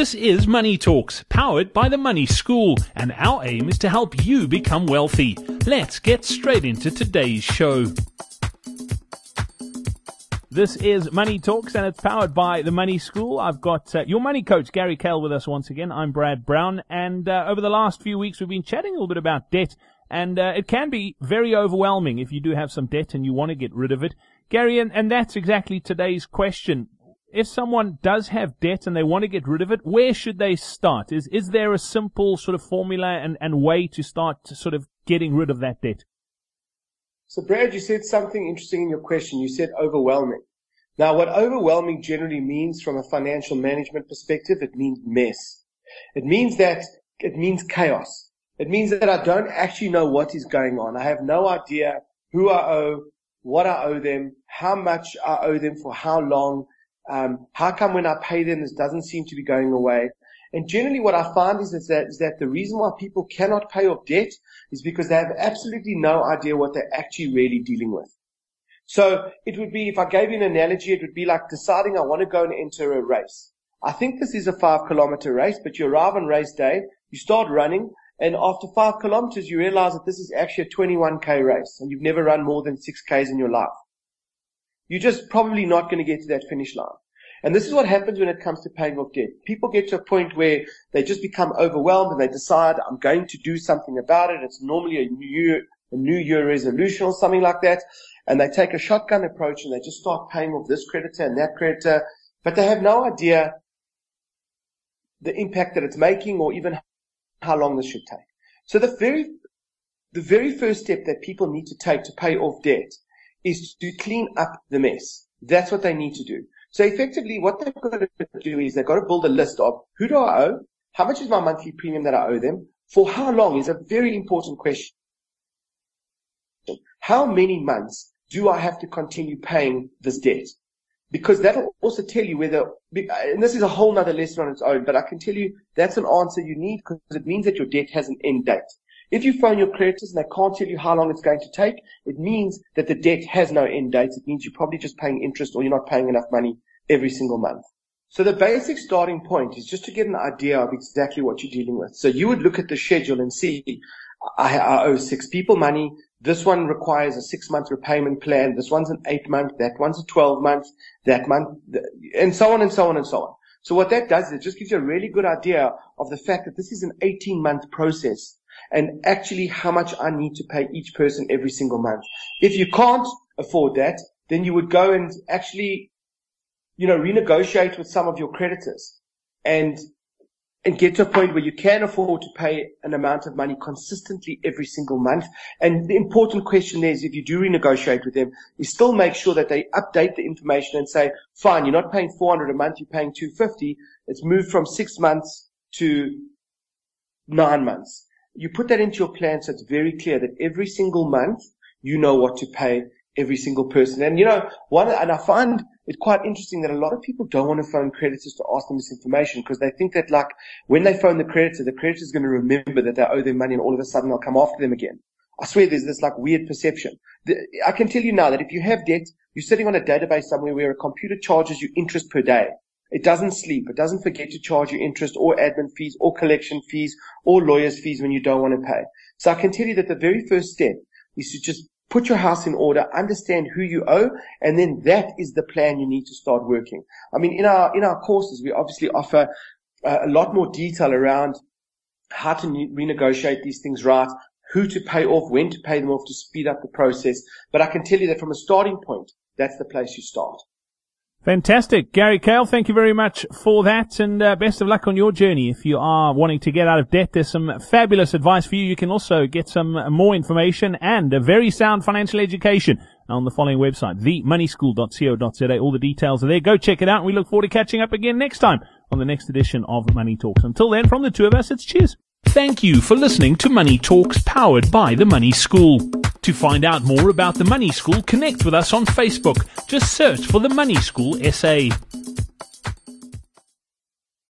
This is Money Talks, powered by the Money School, and our aim is to help you become wealthy. Let's get straight into today's show. This is Money Talks, and it's powered by the Money School. I've got uh, your money coach, Gary Kale, with us once again. I'm Brad Brown, and uh, over the last few weeks, we've been chatting a little bit about debt, and uh, it can be very overwhelming if you do have some debt and you want to get rid of it. Gary, and, and that's exactly today's question. If someone does have debt and they want to get rid of it, where should they start? Is is there a simple sort of formula and, and way to start to sort of getting rid of that debt? So, Brad, you said something interesting in your question. You said overwhelming. Now, what overwhelming generally means from a financial management perspective, it means mess. It means that it means chaos. It means that I don't actually know what is going on. I have no idea who I owe, what I owe them, how much I owe them for how long. Um, how come when I pay them, this doesn't seem to be going away? And generally what I find is, is, that, is that the reason why people cannot pay off debt is because they have absolutely no idea what they're actually really dealing with. So it would be, if I gave you an analogy, it would be like deciding I want to go and enter a race. I think this is a five kilometer race, but you arrive on race day, you start running, and after five kilometers, you realize that this is actually a 21k race, and you've never run more than six k's in your life. You're just probably not going to get to that finish line. And this is what happens when it comes to paying off debt. People get to a point where they just become overwhelmed and they decide, I'm going to do something about it. It's normally a new, a new year resolution or something like that. And they take a shotgun approach and they just start paying off this creditor and that creditor, but they have no idea the impact that it's making or even how long this should take. So the very, the very first step that people need to take to pay off debt is to clean up the mess. That's what they need to do. So effectively what they've got to do is they've got to build a list of who do I owe? How much is my monthly premium that I owe them? For how long is a very important question. How many months do I have to continue paying this debt? Because that'll also tell you whether, and this is a whole nother lesson on its own, but I can tell you that's an answer you need because it means that your debt has an end date. If you phone your creditors and they can't tell you how long it's going to take, it means that the debt has no end date. It means you're probably just paying interest or you're not paying enough money every single month. So the basic starting point is just to get an idea of exactly what you're dealing with. So you would look at the schedule and see, I, I owe six people money. This one requires a six month repayment plan. This one's an eight month. That one's a 12 month. That month, and so on and so on and so on. So what that does is it just gives you a really good idea of the fact that this is an 18 month process and actually how much I need to pay each person every single month. If you can't afford that, then you would go and actually, you know, renegotiate with some of your creditors and and get to a point where you can afford to pay an amount of money consistently every single month. And the important question is, if you do renegotiate with them, is still make sure that they update the information and say, fine, you're not paying 400 a month, you're paying 250. It's moved from six months to nine months. You put that into your plan so it's very clear that every single month you know what to pay every single person. And you know, one, and I find it quite interesting that a lot of people don't want to phone creditors to ask them this information because they think that like when they phone the creditor, the creditor is going to remember that they owe them money and all of a sudden they'll come after them again. I swear there's this like weird perception. The, I can tell you now that if you have debt, you're sitting on a database somewhere where a computer charges you interest per day. It doesn't sleep. It doesn't forget to charge you interest or admin fees or collection fees or lawyer's fees when you don't want to pay. So I can tell you that the very first step is to just put your house in order, understand who you owe, and then that is the plan you need to start working. I mean, in our, in our courses, we obviously offer uh, a lot more detail around how to ne- renegotiate these things right, who to pay off, when to pay them off to speed up the process. But I can tell you that from a starting point, that's the place you start. Fantastic. Gary Kale, thank you very much for that and uh, best of luck on your journey. If you are wanting to get out of debt, there's some fabulous advice for you. You can also get some more information and a very sound financial education on the following website, themoneyschool.co.za. All the details are there. Go check it out we look forward to catching up again next time on the next edition of Money Talks. Until then, from the two of us, it's cheers. Thank you for listening to Money Talks powered by the Money School. To find out more about the Money School, connect with us on Facebook. Just search for the Money School SA.